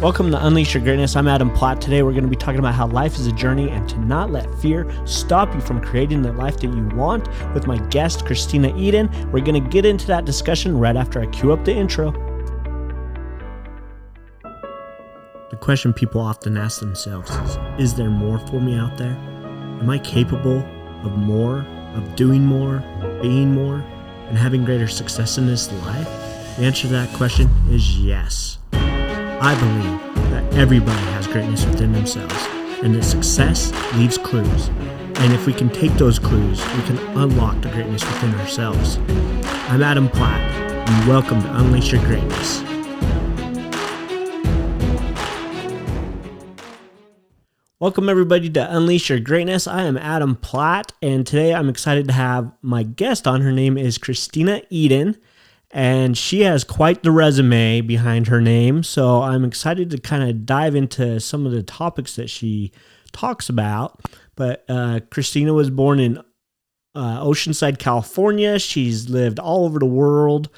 Welcome to Unleash Your Greatness. I'm Adam Platt. Today we're going to be talking about how life is a journey and to not let fear stop you from creating the life that you want with my guest, Kristena Eden. We're going to get into that discussion right after I cue up the intro. The question people often ask themselves is Is there more for me out there? Am I capable of more, of doing more, being more, and having greater success in this life? The answer to that question is yes. I believe that everybody has greatness within themselves, and that success leaves clues. And if we can take those clues, we can unlock the greatness within ourselves. I'm Adam Platt, and welcome to Unleash Your Greatness. Welcome, everybody, to Unleash Your Greatness. I am Adam Platt, and today I'm excited to have my guest on. Her name is Kristena Eden and she has quite the resume behind her name. So I'm excited to kind of dive into some of the topics that she talks about. But uh, Kristena was born in uh, Oceanside, California. She's lived all over the world,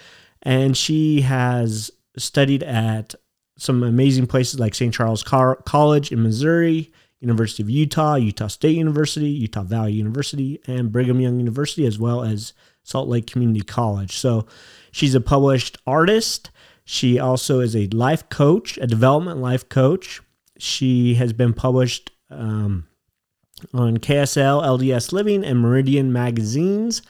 and she has studied at some amazing places like St. Charles College in Missouri, University of Utah, Utah State University, Utah Valley University, and Brigham Young University, as well as Salt Lake Community College. So She's a published artist. She also is a life coach, a development life coach. She has been published um, on KSL, LDS Living, and Meridian magazines.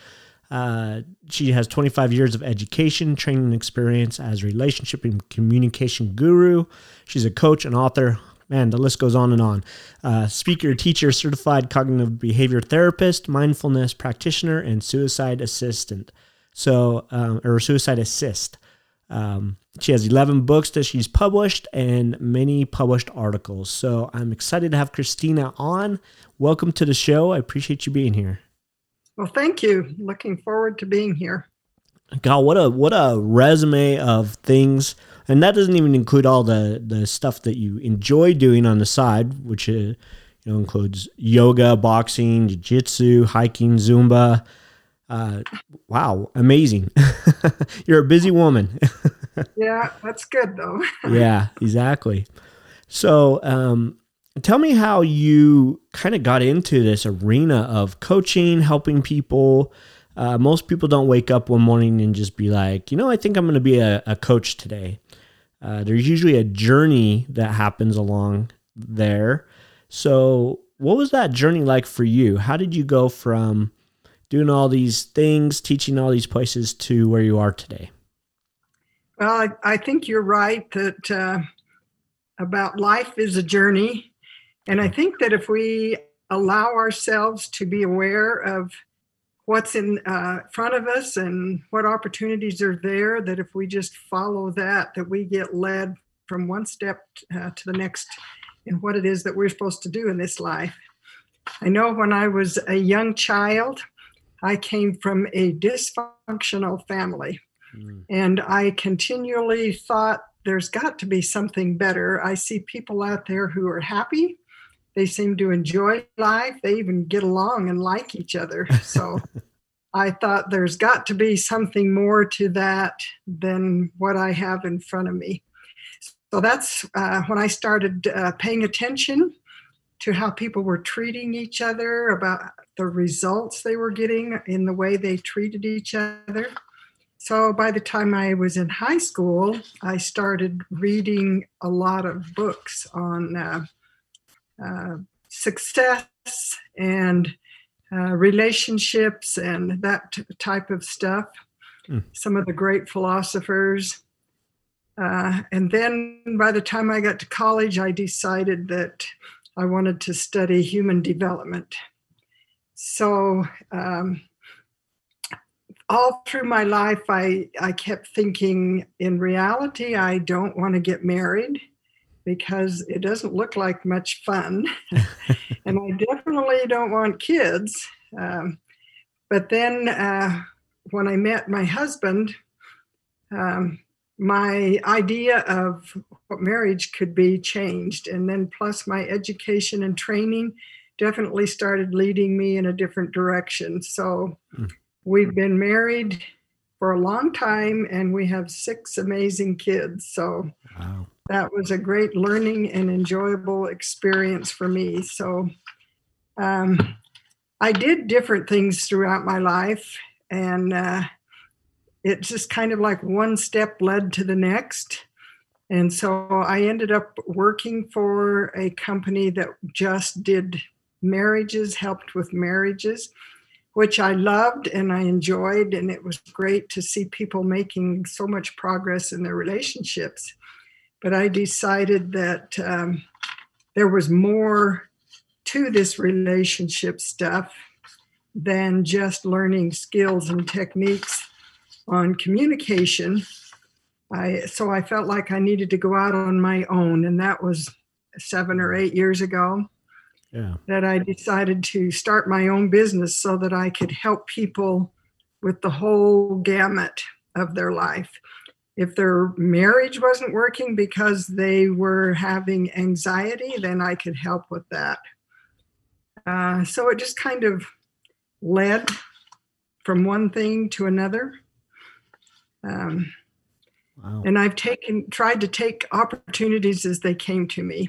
Uh, she has 25 years of education, training experience as relationship and communication guru. She's a coach and author. Man, the list goes on and on. Uh, speaker, teacher, certified cognitive behavior therapist, mindfulness practitioner, and suicide assistant. So, um, or suicide assist. Um, she has 11 books that she's published and many published articles. So I'm excited to have Kristena on. Welcome to the show. I appreciate you being here. Well, thank you. Looking forward to being here. God, what a what a resume of things, and that doesn't even include all the the stuff that you enjoy doing on the side, which uh, you know includes yoga, boxing, jiu-jitsu, hiking, Zumba, uh, wow, amazing. You're a busy woman. yeah, that's good though. yeah, exactly. So, um, tell me how you kind of got into this arena of coaching, helping people. Uh, most people don't wake up one morning and just be like, you know, I think I'm going to be a, a, coach today. Uh, there's usually a journey that happens along there. So, what was that journey like for you? How did you go from doing all these things, teaching all these places to where you are today? Well, I, I think you're right that uh, about life is a journey. And I think that if we allow ourselves to be aware of what's in uh, front of us and what opportunities are there, that if we just follow that, that we get led from one step uh, to the next in what it is that we're supposed to do in this life. I know when I was a young child, I came from a dysfunctional family. Mm. And I continually thought there's got to be something better. I see people out there who are happy. They seem to enjoy life. They even get along and like each other. So I thought there's got to be something more to that than what I have in front of me. So that's uh, when I started uh, paying attention to how people were treating each other, about the results they were getting in the way they treated each other. So by the time I was in high school, I started reading a lot of books on uh, uh, success and uh, relationships and that t- type of stuff. Mm. Some of the great philosophers. Uh, and then by the time I got to college, I decided that I wanted to study human development. So, um, all through my life, I, I kept thinking, in reality, I don't want to get married because it doesn't look like much fun. and I definitely don't want kids. Um, but then uh, when I met my husband, um, my idea of what marriage could be changed. And then, plus, my education and training definitely started leading me in a different direction. So, mm. we've been married for a long time and we have six amazing kids. So, wow. That was a great learning and enjoyable experience for me. So um, I did different things throughout my life, and uh, it just kind of like one step led to the next. And so I ended up working for a company that just did marriages, helped with marriages, which I loved and I enjoyed. And it was great to see people making so much progress in their relationships. But I decided that um, there was more to this relationship stuff than just learning skills and techniques on communication I so I felt like I needed to go out on my own, and that was seven or eight years ago. Yeah. That I decided to start my own business so that I could help people with the whole gamut of their life. If their marriage wasn't working because they were having anxiety, then I could help with that. Uh, so it just kind of led from one thing to another. Um, Wow. And I've taken tried to take opportunities as they came to me.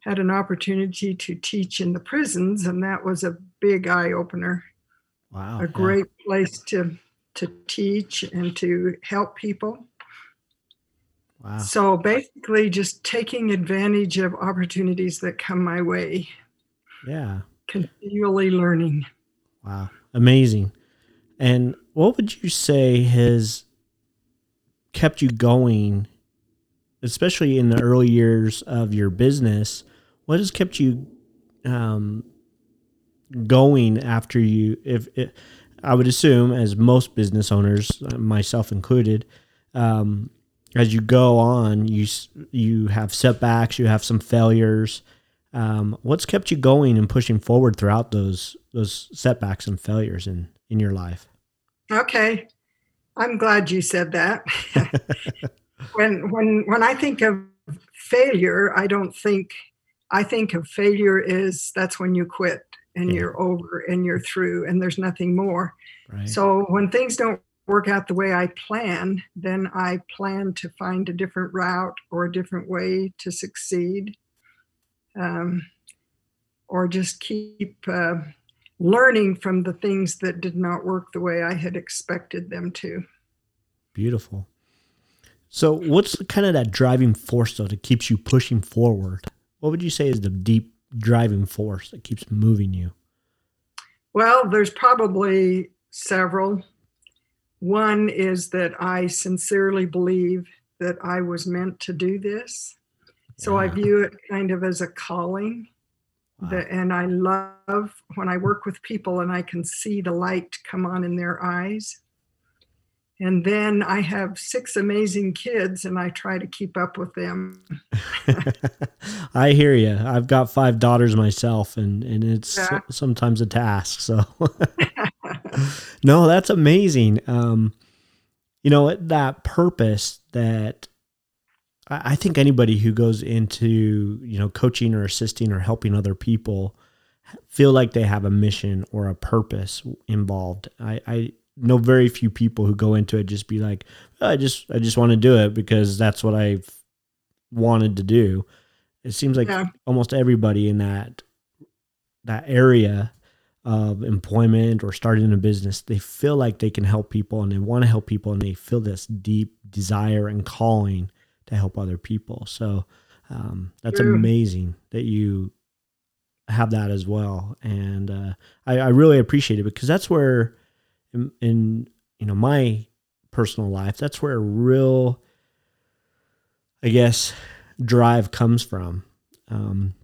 Had an opportunity to teach in the prisons, and that was a big eye opener. Wow. A great yeah. place to to teach and to help people. Wow. So basically just taking advantage of opportunities that come my way. Yeah. Continually learning. Wow. Amazing. And what would you say has kept you going, especially in the early years of your business? What has kept you um, going after you? If it, I would assume, as most business owners, myself included, um, as you go on, you you have setbacks, you have some failures. Um, what's kept you going and pushing forward throughout those those setbacks and failures in in your life? Okay, I'm glad you said that. when when when I think of failure, I don't think I think of failure is that's when you quit and yeah. you're over and you're through and there's nothing more. Right. So when things don't work out the way I plan, then I plan to find a different route or a different way to succeed. Um, or just keep uh, learning from the things that did not work the way I had expected them to. Beautiful. So, what's kind of that driving force though that keeps you pushing forward? What would you say is the deep driving force that keeps moving you? Well, there's probably several. One is that I sincerely believe that I was meant to do this. So yeah. I view it kind of as a calling. Wow. That, and I love when I work with people and I can see the light come on in their eyes. And then I have six amazing kids and I try to keep up with them. I hear you. I've got five daughters myself and, and it's yeah. sometimes a task. So, no, that's amazing. Um, you know, that purpose that I think anybody who goes into, you know, coaching or assisting or helping other people feel like they have a mission or a purpose involved. I, I know very few people who go into it just be like, I just I just want to do it because that's what I've wanted to do. It seems like yeah. almost everybody in that that area of employment or starting a business, they feel like they can help people and they want to help people and they feel this deep desire and calling to help other people. So um, that's amazing that you have that as well. And uh, I, I really appreciate it because that's where in, in you know my personal life that's where real i guess drive comes from um,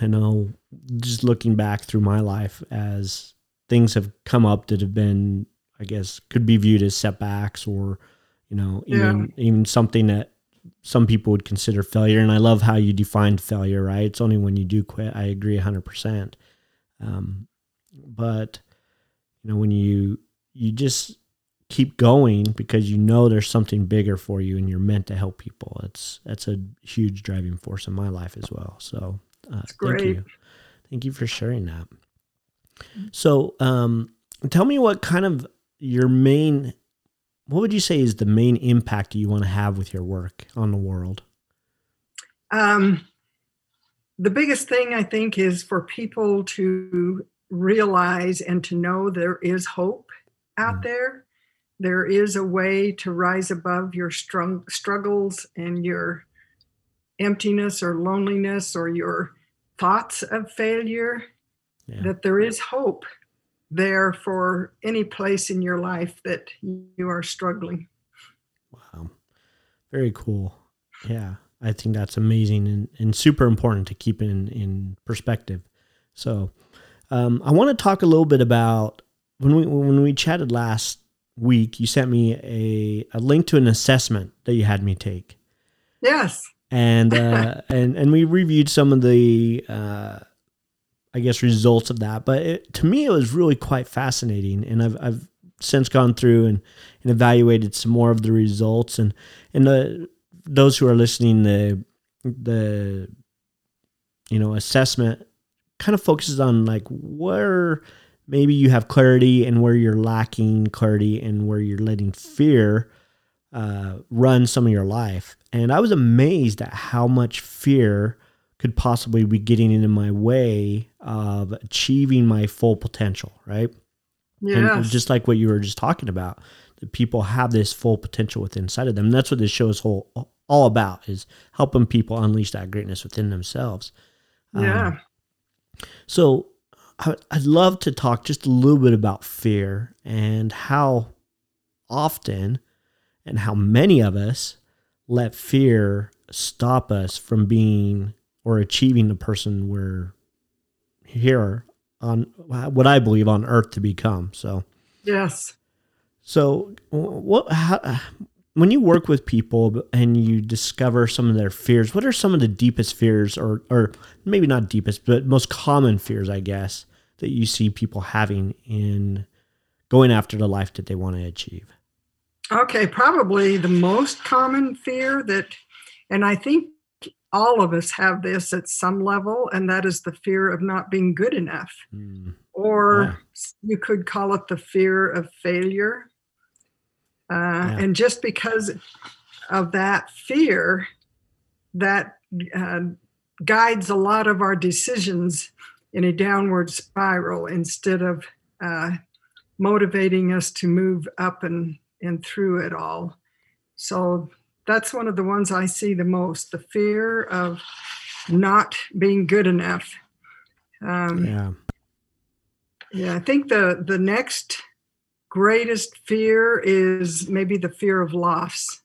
i know just looking back through my life as things have come up that have been i guess could be viewed as setbacks or you know even yeah. even something that some people would consider failure and i love how you defined failure right it's only when you do quit i agree 100% um, but you know when you you just keep going because you know there's something bigger for you and you're meant to help people. It's that's a huge driving force in my life as well. So uh, thank you, thank you for sharing that. So um, tell me what kind of your main what would you say is the main impact you want to have with your work on the world? Um, the biggest thing I think is for people to realize and to know there is hope out mm. there. There is a way to rise above your strung, struggles and your emptiness or loneliness or your thoughts of failure. Yeah. That there is hope there for any place in your life that you are struggling. Wow. Very cool. Yeah. I think that's amazing and, and super important to keep in, in perspective. So, um, I want to talk a little bit about when we when we chatted last week. You sent me a, a link to an assessment that you had me take. Yes. And uh, and and we reviewed some of the uh, I guess results of that. But it, to me, it was really quite fascinating, and I've I've since gone through and, and evaluated some more of the results and and the those who are listening, the the you know assessment kind of focuses on like where maybe you have clarity and where you're lacking clarity and where you're letting fear uh, run some of your life. And I was amazed at how much fear could possibly be getting in my way of achieving my full potential, right? Yeah. And just like what you were just talking about, that people have this full potential within inside of them. And that's what this show is whole all about is helping people unleash that greatness within themselves. Yeah. Um, so I, I'd love to talk just a little bit about fear and how often and how many of us let fear stop us from being or achieving the person we're here on what I believe on earth to become. So, yes. So, what how, when you work with people and you discover some of their fears, what are some of the deepest fears, or or maybe not deepest, but most common fears, I guess, that you see people having in going after the life that they want to achieve? Okay, probably the most common fear that, and I think all of us have this at some level, and that is the fear of not being good enough. Mm. Or yeah. you could call it the fear of failure uh, yeah. And just because of that fear, that uh, guides a lot of our decisions in a downward spiral instead of uh, motivating us to move up and, and through it all. So that's one of the ones I see the most the fear of not being good enough. Um, yeah. Yeah, I think the the next greatest fear is maybe the fear of loss.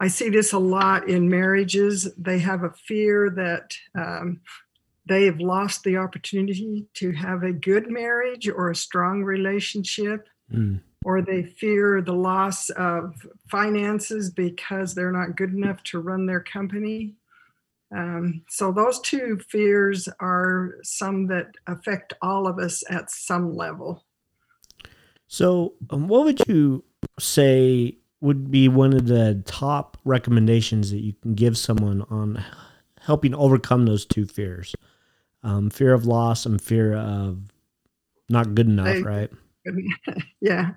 I see this a lot in marriages. They have a fear that um, they have lost the opportunity to have a good marriage or a strong relationship, mm. Or they fear the loss of finances because they're not good enough to run their company. Um, so, those two fears are some that affect all of us at some level. So, um, what would you say would be one of the top recommendations that you can give someone on helping overcome those two fears? Um, fear of loss and fear of not good enough, right? yeah.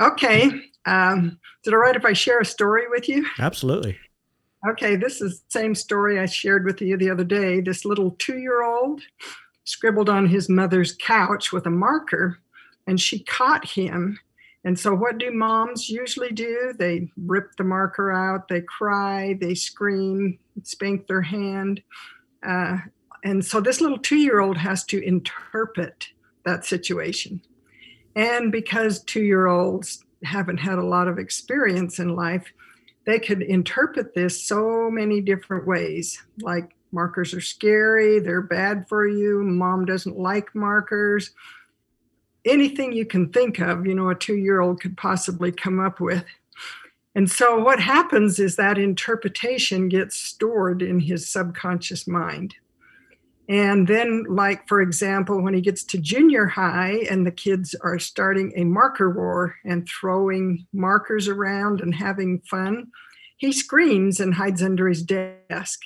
Okay. Um, is it all right if I share a story with you? Absolutely. Okay, this is the same story I shared with you the other day. This little two year old scribbled on his mother's couch with a marker and she caught him. And so, what do moms usually do? They rip the marker out, they cry, they scream, spank their hand. Uh, and so, this little two year old has to interpret that situation. And because two year olds haven't had a lot of experience in life, they could interpret this so many different ways. Like markers are scary, they're bad for you, mom doesn't like markers anything you can think of, you know, a two year old could possibly come up with. And so what happens is that interpretation gets stored in his subconscious mind. And then, like, for example, when he gets to junior high and the kids are starting a marker war and throwing markers around and having fun, he screams and hides under his desk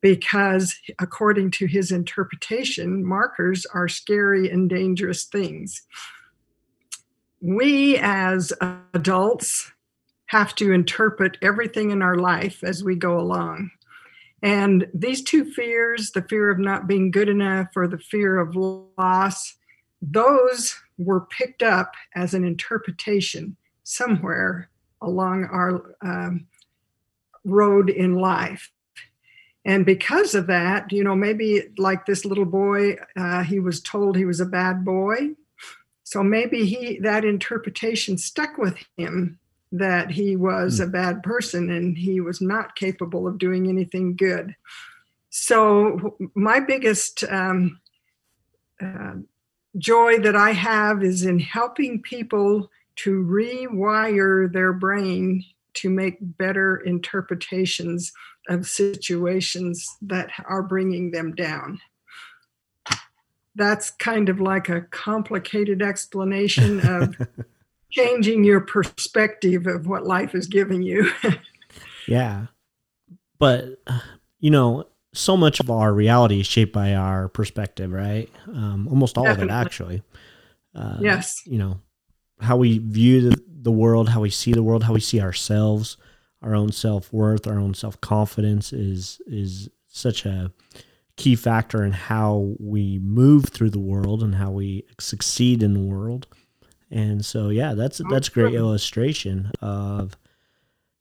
because, according to his interpretation, markers are scary and dangerous things. We as adults have to interpret everything in our life as we go along. And these two fears, the fear of not being good enough or the fear of loss, those were picked up as an interpretation somewhere along our um, road in life. And because of that, you know, maybe like this little boy, uh, he was told he was a bad boy. So maybe he that interpretation stuck with him that he was mm. a bad person and he was not capable of doing anything good. So my biggest um, uh, joy that I have is in helping people to rewire their brain to make better interpretations of situations that are bringing them down. That's kind of like a complicated explanation of changing your perspective of what life is giving you. yeah. But, you know, so much of our reality is shaped by our perspective, right? Um, almost all Definitely. of it, actually. Uh, yes. You know, how we view the, the world, how we see the world, how we see ourselves, our own self worth, our own self confidence is is such a key factor in how we move through the world and how we succeed in the world. And so, yeah, that's that's great illustration of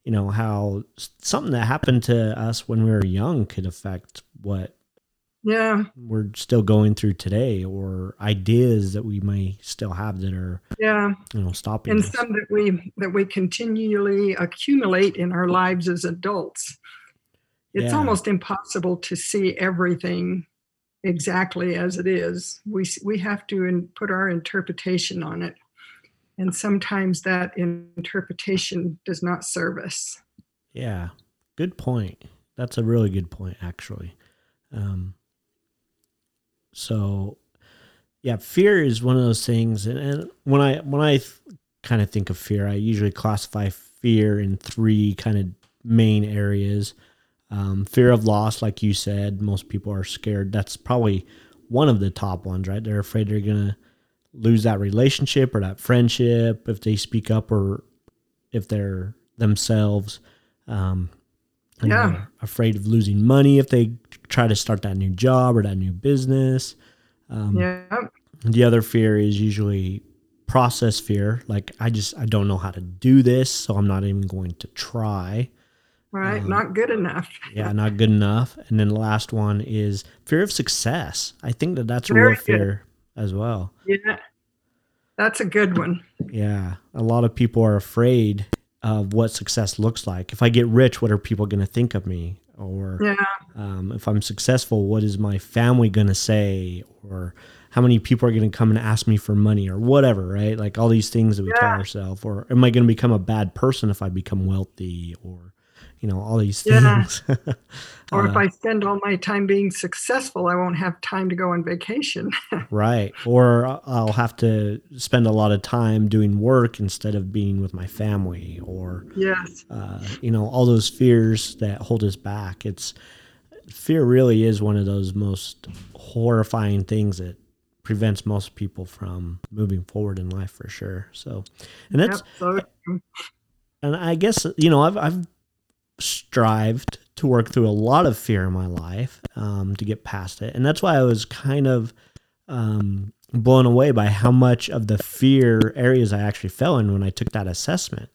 you know how something that happened to us when we were young could affect what yeah. we're still going through today or ideas that we may still have that are yeah. you know stopping and us. some that we that we continually accumulate in our lives as adults. It's yeah. almost impossible to see everything exactly as it is. We we have to in, put our interpretation on it and sometimes that interpretation does not serve us yeah good point that's a really good point actually um, so, yeah, fear is one of those things. And, and when I when I th- kind of think of fear, I usually classify fear in three kind of main areas. Um, fear of loss, like you said, most people are scared. That's probably one of the top ones, right? They're afraid they're gonna lose that relationship or that friendship if they speak up or if they're themselves. Um, yeah. afraid of losing money if they try to start that new job or that new business. Um, yeah. The other fear is usually process fear. Like I just I don't know how to do this, so I'm not even going to try. Right, um, not good enough. yeah, not good enough. And then the last one is fear of success. I think that that's a real fear as well. Yeah, that's a good one. Yeah, a lot of people are afraid of what success looks like. If I get rich, what are people going to think of me? Or yeah. um, if I'm successful, what is my family going to say? Or how many people are going to come and ask me for money or whatever, right? Like all these things that we yeah. tell ourselves. Or am I going to become a bad person if I become wealthy? Or you know all these things. Yeah. or uh, if i spend all my time being successful i won't have time to go on vacation. Right. Or i'll have to spend a lot of time doing work instead of being with my family or yes. uh, you know all those fears that hold us back. It's fear really is one of those most horrifying things that prevents most people from moving forward in life for sure. So and that's yep, so and i guess you know i've, I've strived to work through a lot of fear in my life um, to get past it. And that's why I was kind of um, blown away by how much of the fear areas I actually fell in when I took that assessment.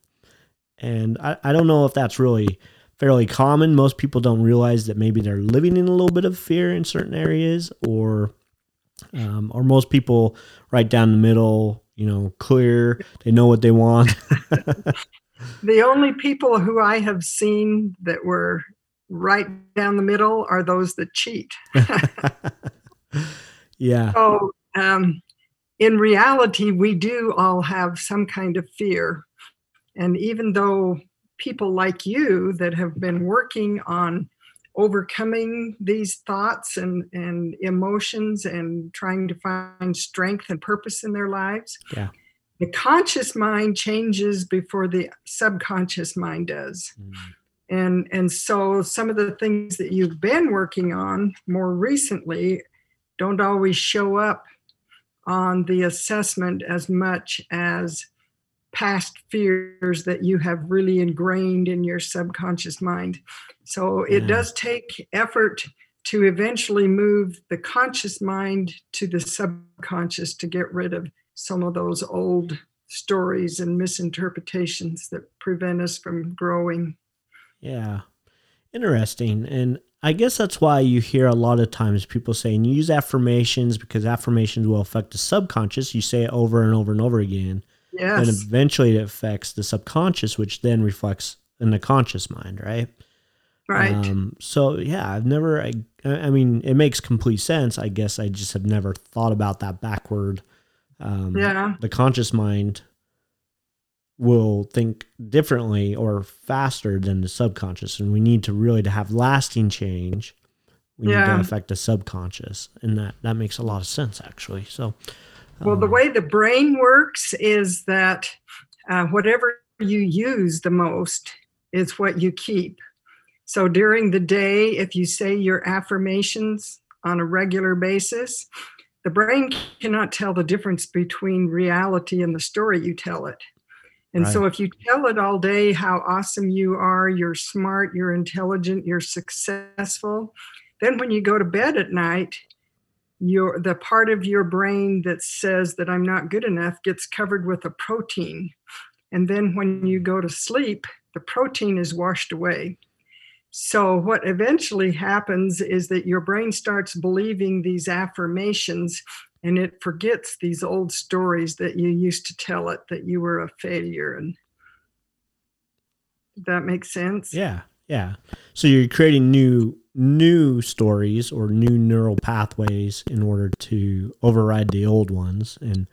And I, I don't know if that's really fairly common. Most people don't realize that maybe they're living in a little bit of fear in certain areas, or um, or most people right down the middle, you know, clear. They know what they want. the only people who I have seen that were right down the middle are those that cheat. yeah. So, um, in reality, we do all have some kind of fear. And even though people like you that have been working on overcoming these thoughts and, and emotions and trying to find strength and purpose in their lives, yeah the conscious mind changes before the subconscious mind does. Mm. And, and so some of the things that you've been working on more recently don't always show up on the assessment as much as past fears that you have really ingrained in your subconscious mind. So it does take effort to eventually move the conscious mind to the subconscious to get rid of some of those old stories and misinterpretations that prevent us from growing. Yeah. Interesting. And I guess that's why you hear a lot of times people saying use affirmations because affirmations will affect the subconscious. You say it over and over and over again. Yes. And eventually it affects the subconscious, which then reflects in the conscious mind, right? Right. Um, so yeah, I've never. I, I mean, it makes complete sense. I guess I just have never thought about that backward. Um, yeah. The conscious mind will think differently or faster than the subconscious, and we need to really to have lasting change. We need to affect the subconscious, and that that makes a lot of sense actually. So, Well, the um, way the brain works is that uh, whatever you use the most is what you keep. So during the day, if you say your affirmations on a regular basis, the brain cannot tell the difference between reality and the story you tell it. And so if you tell it all day how awesome you are, you're smart, you're intelligent, you're successful, then when you go to bed at night, your the part of your brain that says that I'm not good enough gets covered with a protein. And then when you go to sleep, the protein is washed away. So what eventually happens is that your brain starts believing these affirmations and it forgets these old stories that you used to tell it that you were a failure and that makes sense? Yeah, yeah. So you're creating new new stories or new neural pathways in order to override the old ones, and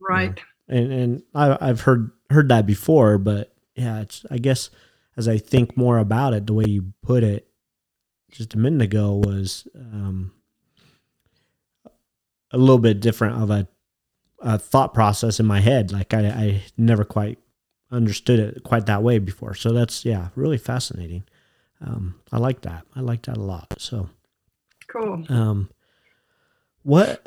Right. and and I, I've heard heard that before, but yeah, it's I guess as I think more about it, the way you put it just a minute ago was um, a little bit different of a, a thought process in my head. Like I, I never quite understood it quite that way before. So that's yeah, really fascinating. Um, I like that. I like that a lot. So Cool. um, what?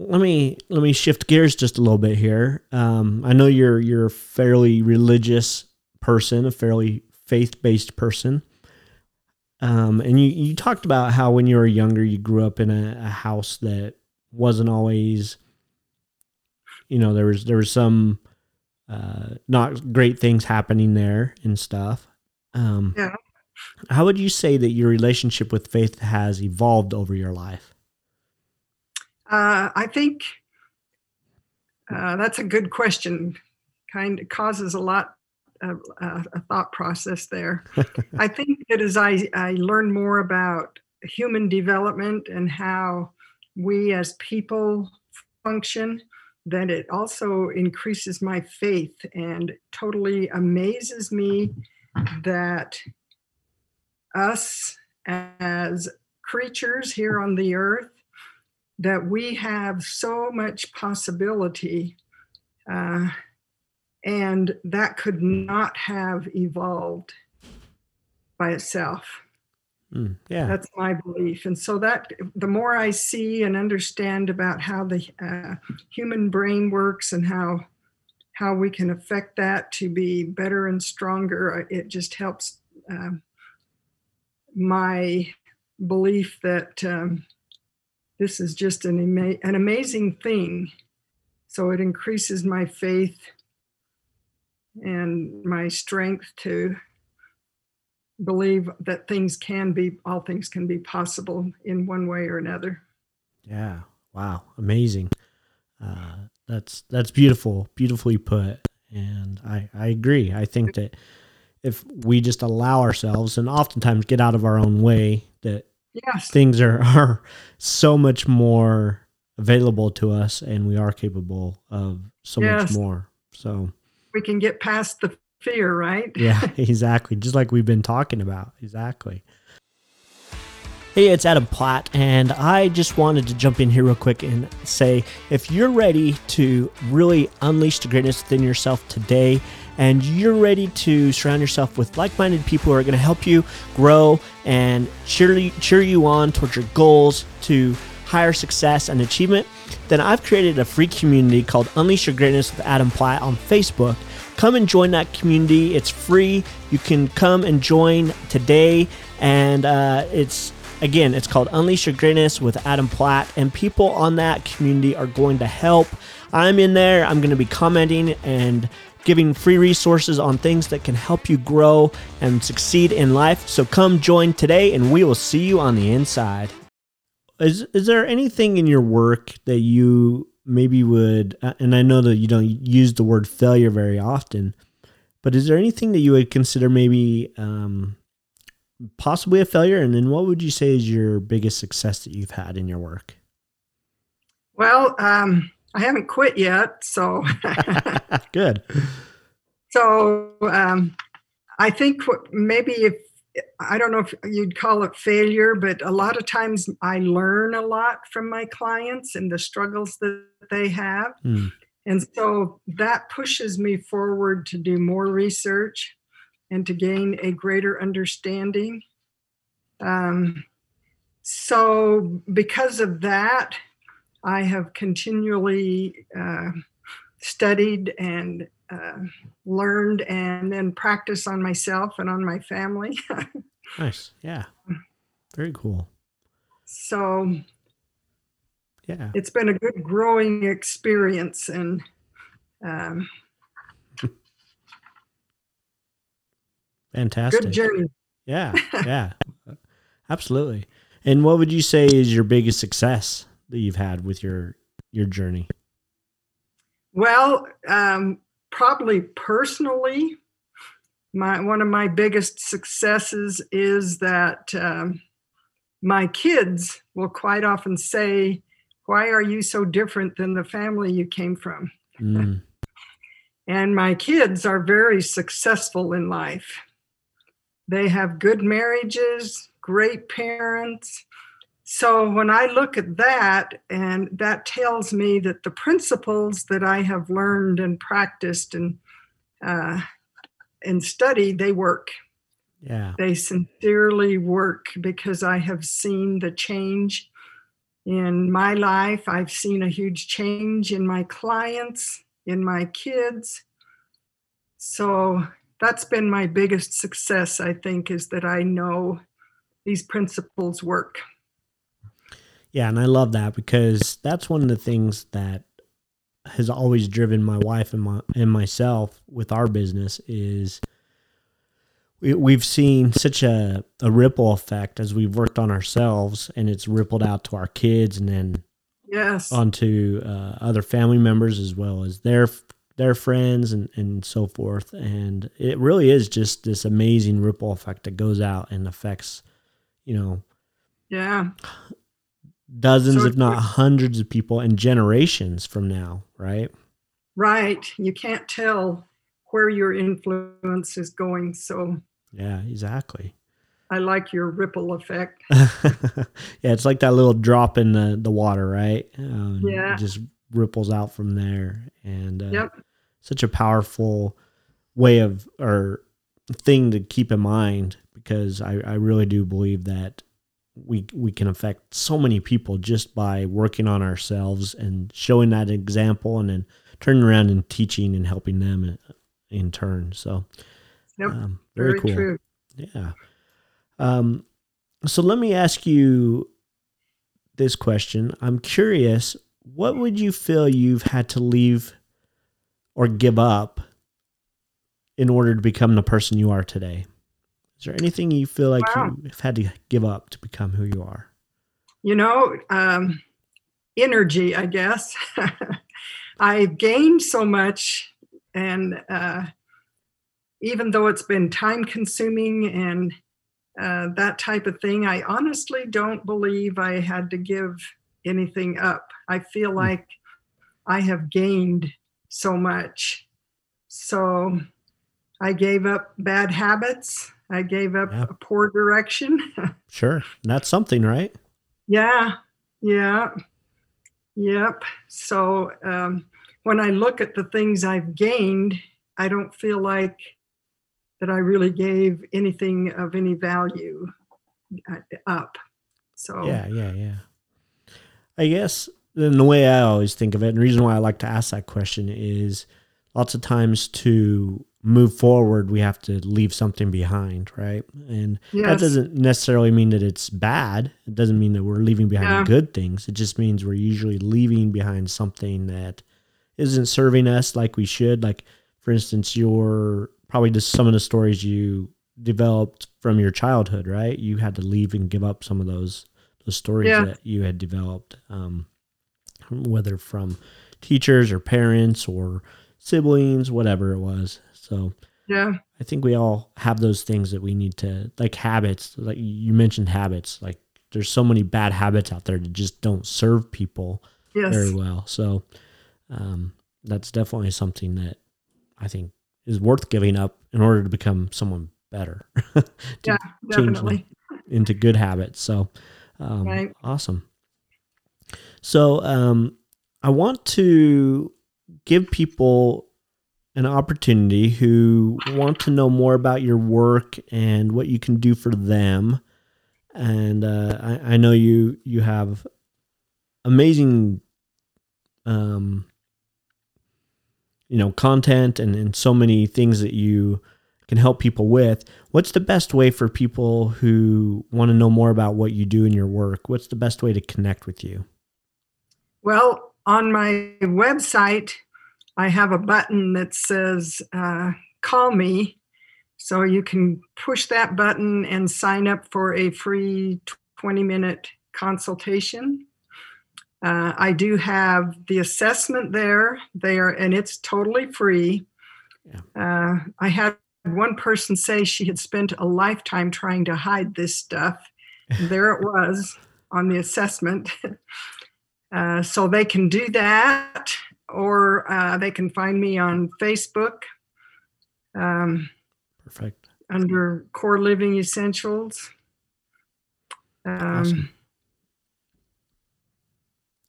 Let me let me shift gears just a little bit here. Um, I know you're you're a fairly religious person, a fairly faith based person. Um, and you, you talked about how when you were younger, you grew up in a, a house that wasn't always, you know, there was there was some uh, not great things happening there and stuff. Um, Yeah. How would you say that your relationship with faith has evolved over your life? Uh, I think uh, that's a good question. Kind of causes a lot uh, a thought process there. I think that as I, I learn more about human development and how we as people function, that it also increases my faith and totally amazes me that us as creatures here on the earth that we have so much possibility uh, and that could not have evolved by itself. Mm, yeah. that's my belief. And so that the more i see and understand about how the uh, human brain works and how how we can affect that to be better and stronger uh, it just helps um, my belief that um, this is just an, ama- an amazing thing. So it increases my faith and my strength to believe that things can be all things can be possible in one way or another Yeah. Wow. Amazing. Uh, that's that's beautiful. Beautifully put. And I I agree. I think that if we just allow ourselves and oftentimes get out of our own way, that yes things are are so much more available to us, and we are capable of so much more. So we can get past the fear right yeah, exactly. Just like we've been talking about. Exactly. Hey, it's Adam Platt, and I just wanted to jump in here real quick and say if you're ready to really unleash the greatness within yourself today, and you're ready to surround yourself with like minded people who are going to help you grow and cheer, you- cheer you on towards your goals to higher success and achievement, then I've created a free community called Unleash Your Greatness with Adam Platt on Facebook come and join that community. It's free. You can come and join today. And uh, it's, again, it's called Unleash Your Greatness with Adam Platt. And people on that community are going to help. I'm in there. I'm going to be commenting and giving free resources on things that can help you grow and succeed in life. So come join today, and we will see you on the inside. Is, is there anything in your work that you maybe would, uh, and I know that you don't use the word failure very often, but is there anything that you would consider maybe um, possibly a failure? And then what would you say is your biggest success that you've had in your work? Well, um, I haven't quit yet, so good. So um, I think maybe if I don't know if you'd call it failure, but a lot of times I learn a lot from my clients and the struggles that they have. Mm. And so that pushes me forward to do more research and to gain a greater understanding. Um, so, because of that, I have continually uh, studied and uh, learned and then practice on myself and on my family. nice. Yeah. Very cool. So, yeah, it's been a good growing experience and um, fantastic. Good journey. Yeah. Yeah. Absolutely. And what would you say is your biggest success that you've had with your your journey? Well, um, probably personally, my one of my biggest successes is that um, my kids will quite often say, "Why are you so different than the family you came from?" Mm. and my kids are very successful in life. They have good marriages, great parents, so when I look at that, and that tells me that the principles that I have learned and practiced and uh, and studied, they work. Yeah, they sincerely work because I have seen the change in my life. I've seen a huge change in my clients, in my kids. So that's been my biggest success, I think, is that I know these principles work. Yeah, and I love that because that's one of the things that has always driven my wife and my and myself with our business is we, we've seen such a, a ripple effect as we've worked on ourselves and it's rippled out to our kids and then yes. onto uh, other family members as well as their their friends and, and so forth. And it really is just this amazing ripple effect that goes out and affects you know yeah dozens, so if not hundreds of people and generations from now, right? Right. You can't tell where your influence is going. So, yeah, exactly. I like your ripple effect. yeah, it's like that little drop in the, the water, right? Um, yeah. Just ripples out from there. And uh, yep. such a powerful way of, or thing to keep in mind because I, I really do believe that we we can affect so many people just by working on ourselves and showing that example and then turning around and teaching and helping them in, in turn so yep. Um, very, very, cool true. yeah um so let me ask you this question i'm curious what would you feel you've had to leave or give up in order to become the person you are today is there anything you feel like wow. you've had to give up to become who you are? You know, um, energy, I guess. I've gained so much, and uh, even though it's been time consuming and uh, that type of thing, I honestly don't believe I had to give anything up. I feel mm. like I have gained so much. So I gave up bad habits. I gave up yeah. a poor direction. sure. That's something, right? Yeah. Yeah. Yep. So um, when I look at the things I've gained, I don't feel like that I really gave anything of any value uh, up. So yeah, yeah, yeah. I guess then the way I always think of it, and the reason why I like to ask that question is lots of times to move forward, we have to leave something behind, right? And that doesn't necessarily mean that it's bad. It doesn't mean that we're leaving behind Yeah. good things. It just means we're usually leaving behind something that isn't serving us like we should. Like, for instance, your probably just some of the stories you developed from your childhood, right? You had to leave and give up some of those those stories Yeah. that you had developed, um, whether from teachers or parents or siblings, whatever it was. So Yeah. I think we all have those things that we need to like habits. Like you mentioned habits. Like there's so many bad habits out there that just don't serve people Yes. very well. So um, that's definitely something that I think is worth giving up in order to become someone better. Yeah, definitely. into good habits. So um, Right. awesome. So um, I want to give people an opportunity who want to know more about your work and what you can do for them. And uh, I, I know you you have amazing, um, you know, content and, and so many things that you can help people with. What's the best way for people who want to know more about what you do in your work? What's the best way to connect with you? Well, on my website, I have a button that says uh, call me. So you can push that button and sign up for a free 20 minute consultation. Uh, I do have the assessment there, there, and it's totally free. Yeah. Uh, I had one person say she had spent a lifetime trying to hide this stuff. there it was on the assessment. Uh, so they can do that, or uh, they can find me on Facebook um, Perfect. under Core Living Essentials. Um, Awesome.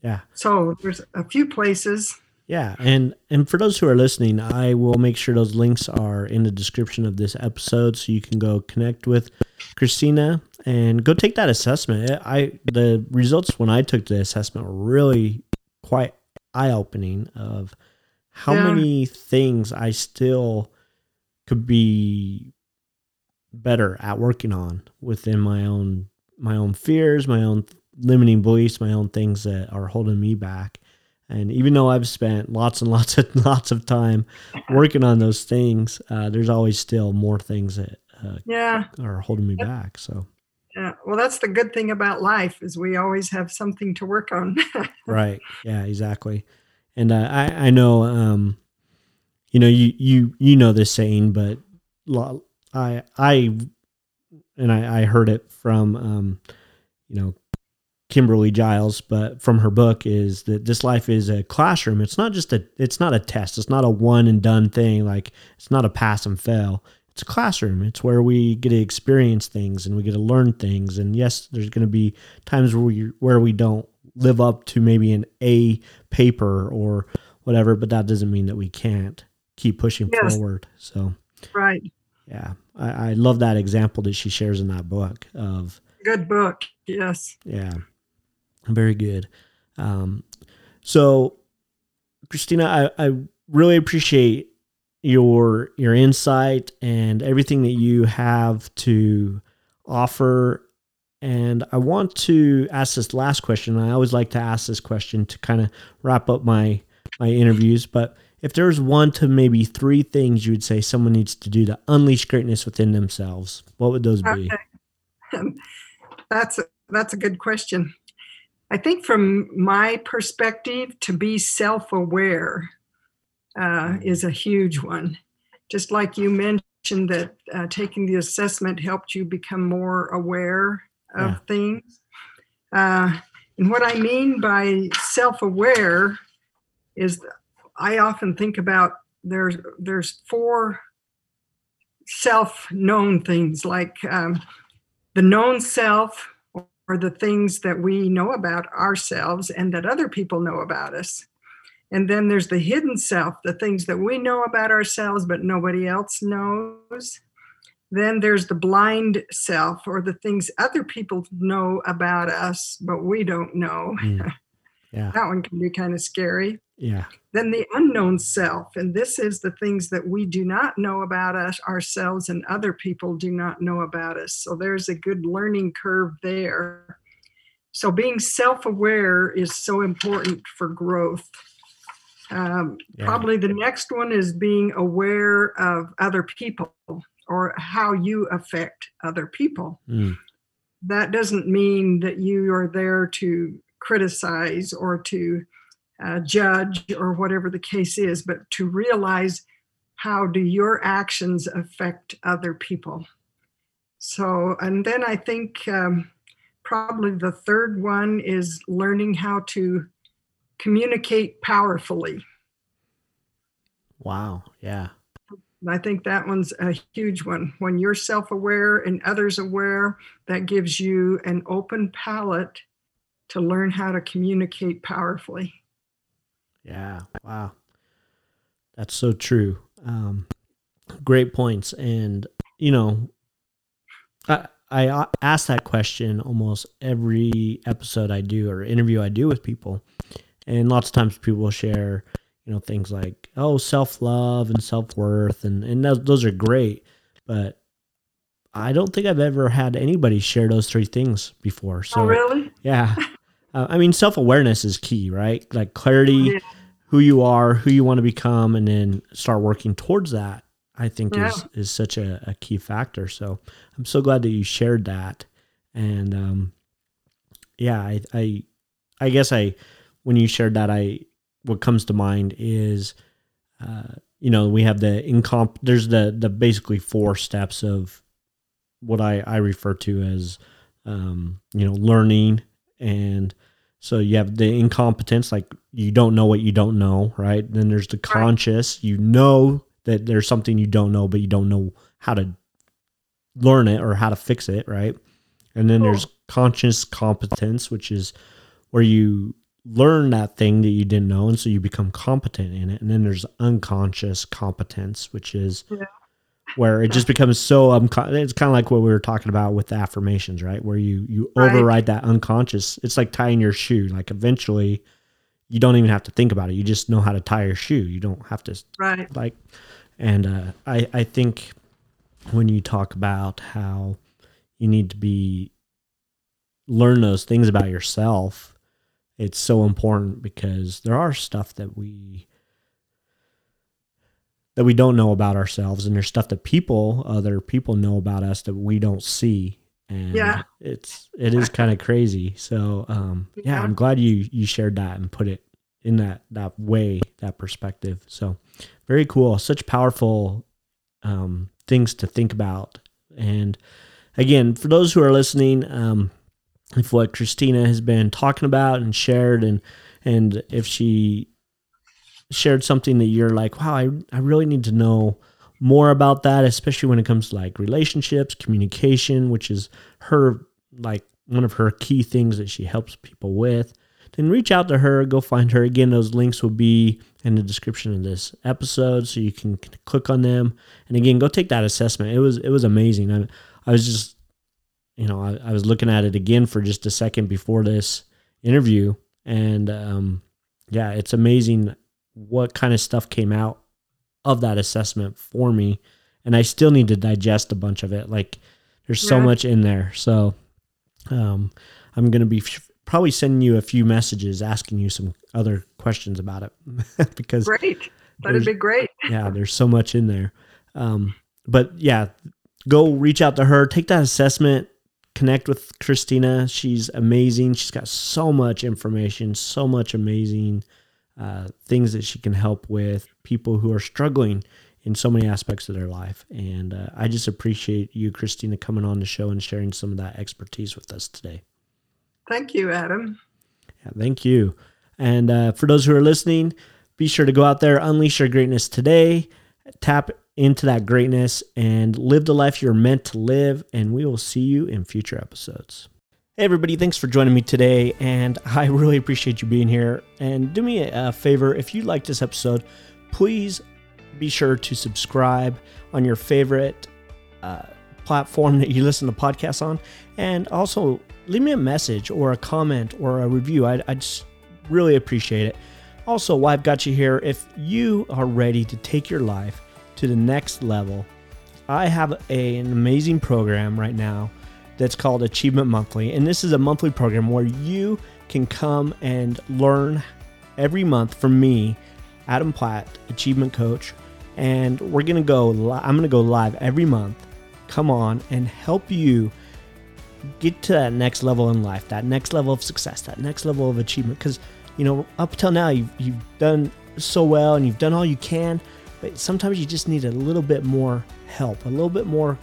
Yeah. So there's a few places. Yeah, and and for those who are listening, I will make sure those links are in the description of this episode, so you can go connect with Kristena and go take that assessment. I the results when I took the assessment were really quite eye opening of how Yeah. many things I still could be better at working on within my own my own fears, my own limiting beliefs, my own things that are holding me back. And even though I've spent lots and lots of lots of time working on those things, uh, there's always still more things that uh, Yeah, are holding me back. So yeah. Well, that's the good thing about life is we always have something to work on. right, yeah, exactly. And uh, I I know um, you know you you you know this saying, but I I and I I heard it from um, you know Kimberly Giles, but from her book is that this life is a classroom. It's not just a it's not a test. It's not a one and done thing. Like it's not a pass and fail. It's a classroom. It's where we get to experience things and we get to learn things. And yes, there's going to be times where we where we don't live up to maybe an A paper or whatever, but that doesn't mean that we can't keep pushing Yes. forward. So right. yeah, I, I love that example that she shares in that book of Good book. Yes. yeah, very good. Um, so, Kristena, I, I really appreciate your your insight and everything that you have to offer. And I want to ask this last question. I always like to ask this question to kind of wrap up my my interviews. But if there's one to maybe three things you would say someone needs to do to unleash greatness within themselves, what would those be? Okay. that's a, that's a good question. I think from my perspective, to be self-aware uh, is a huge one. Just like you mentioned that uh, taking the assessment helped you become more aware of Yeah. things. Uh, and what I mean by self-aware is I often think about there's there's four self-known things like um, the known self or the things that we know about ourselves and that other people know about us. And then there's the hidden self, the things that we know about ourselves but nobody else knows. Then there's the blind self or the things other people know about us but we don't know. Mm. Yeah. That one can be kind of scary. Yeah. Then the unknown self. And this is the things that we do not know about us ourselves and other people do not know about us. So there's a good learning curve there. So being self aware is so important for growth. Um, Yeah. Probably the next one is being aware of other people or how you affect other people. Mm. That doesn't mean that you are there to criticize or to uh, judge or whatever the case is, but to realize how do your actions affect other people. So, and then I think um, probably the third one is learning how to communicate powerfully. Wow. Yeah. I think that one's a huge one. When you're self aware and others aware, that gives you an open palette to learn how to communicate powerfully. Yeah. Wow. That's so true. Um, great points. And, you know, I, I uh, ask that question almost every episode I do or interview I do with people. And lots of times people share, you know, things like, oh, self love and self worth. And, and those, those are great. But I don't think I've ever had anybody share those three things before. So, oh, really? yeah. Uh, I mean, self awareness is key, right? Like clarity, Yeah. who you are, who you want to become, and then start working towards that. I think is is such a, a key factor. So I'm so glad that you shared that. And um, yeah, I, I I guess I when you shared that, I what comes to mind is uh, you know we have the incomp. There's the the basically four steps of what I I refer to as um, you know learning. And so you have the incompetence like you don't know what you don't know right? Then there's the conscious. You know that there's something you don't know but you don't know how to learn it or how to fix it right? And then there's conscious competence which is where you learn that thing that you didn't know and so you become competent in it and then there's unconscious competence which is Yeah. where it just becomes so uncon- it's kind of like what we were talking about with the affirmations right where you you Right. override that unconscious it's like tying your shoe like eventually you don't even have to think about it you just know how to tie your shoe you don't have to Right. like and uh, I, I think when you talk about how you need to be learn those things about yourself it's so important because there are stuff that we that we don't know about ourselves and there's stuff that people other people know about us that we don't see and Yeah. it's it is kind of crazy so um yeah Yeah. i'm glad you you shared that and put it in that that way that perspective so very cool such powerful um things to think about and again for those who are listening um if what kristena has been talking about and shared and and if she shared something that you're like wow i, I really need to know more about that especially when it comes to like relationships communication which is her like one of her key things that she helps people with then reach out to her go find her. Again those links will be in the description of this episode so you can click on them. And again go take that assessment. It was it was amazing. I, I was just you know I, I was looking at it again for just a second before this interview and um yeah it's amazing what kind of stuff came out of that assessment for me and i still need to digest a bunch of it like there's so Yeah. much in there so um i'm going to be f- probably sending you a few messages asking you some other questions about it because Great. That'd be great. yeah, there's so much in there. Um, but yeah, go reach out to her, take that assessment, connect with Kristena. She's amazing. She's got so much information, so much amazing uh, things that she can help with people who are struggling in so many aspects of their life. And uh, I just appreciate you, Kristena, coming on the show and sharing some of that expertise with us today. Thank you, Adam. Yeah, thank you. And uh, for those who are listening, be sure to go out there, unleash your greatness today, tap into that greatness, and live the life you're meant to live. And we will see you in future episodes. Hey, everybody, thanks for joining me today. And I really appreciate you being here. And do me a favor if you like this episode, please be sure to subscribe on your favorite uh, platform that you listen to podcasts on. And also leave me a message or a comment or a review. I, I just really appreciate it. Also, why I've got you here, if you are ready to take your life to the next level, I have a, an amazing program right now that's called Achievement Monthly. And this is a monthly program where you can come and learn every month from me, Adam Platt, Achievement Coach. And we're going to go, li- I'm going to go live every month, come on and help you get to that next level in life, that next level of success, that next level of achievement. Because, you know, up till now, you've, you've done so well and you've done all you can, but sometimes you just need a little bit more help, a little bit more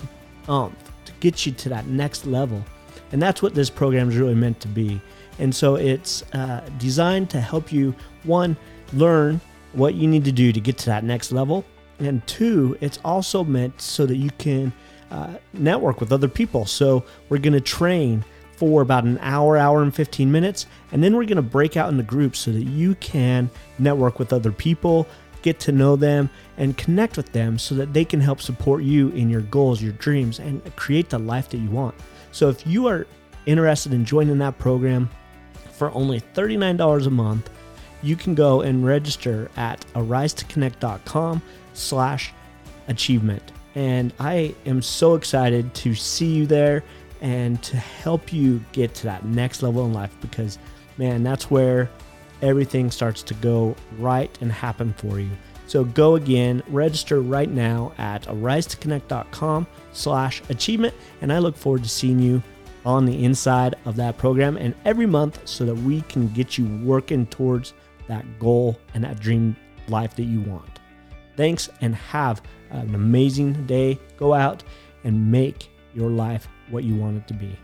umph to get you to that next level. And that's what this program is really meant to be. And so it's uh, designed to help you, one, learn what you need to do to get to that next level. And two, it's also meant so that you can uh, network with other people. So we're going to train for about an hour, hour and 15 minutes. And then we're going to break out into groups so that you can network with other people, get to know them, and connect with them so that they can help support you in your goals, your dreams, and create the life that you want. So if you are interested in joining that program for only $39 a month, you can go and register at arisetoconnect.com slash achievement. And I am so excited to see you there and to help you get to that next level in life because, man, that's where everything starts to go right and happen for you. So go again, register right now at arisetoconnect.com slash achievement. And I look forward to seeing you on the inside of that program and every month so that we can get you working towards that goal and that dream life that you want. Thanks and have an amazing day. Go out and make your life what you want it to be.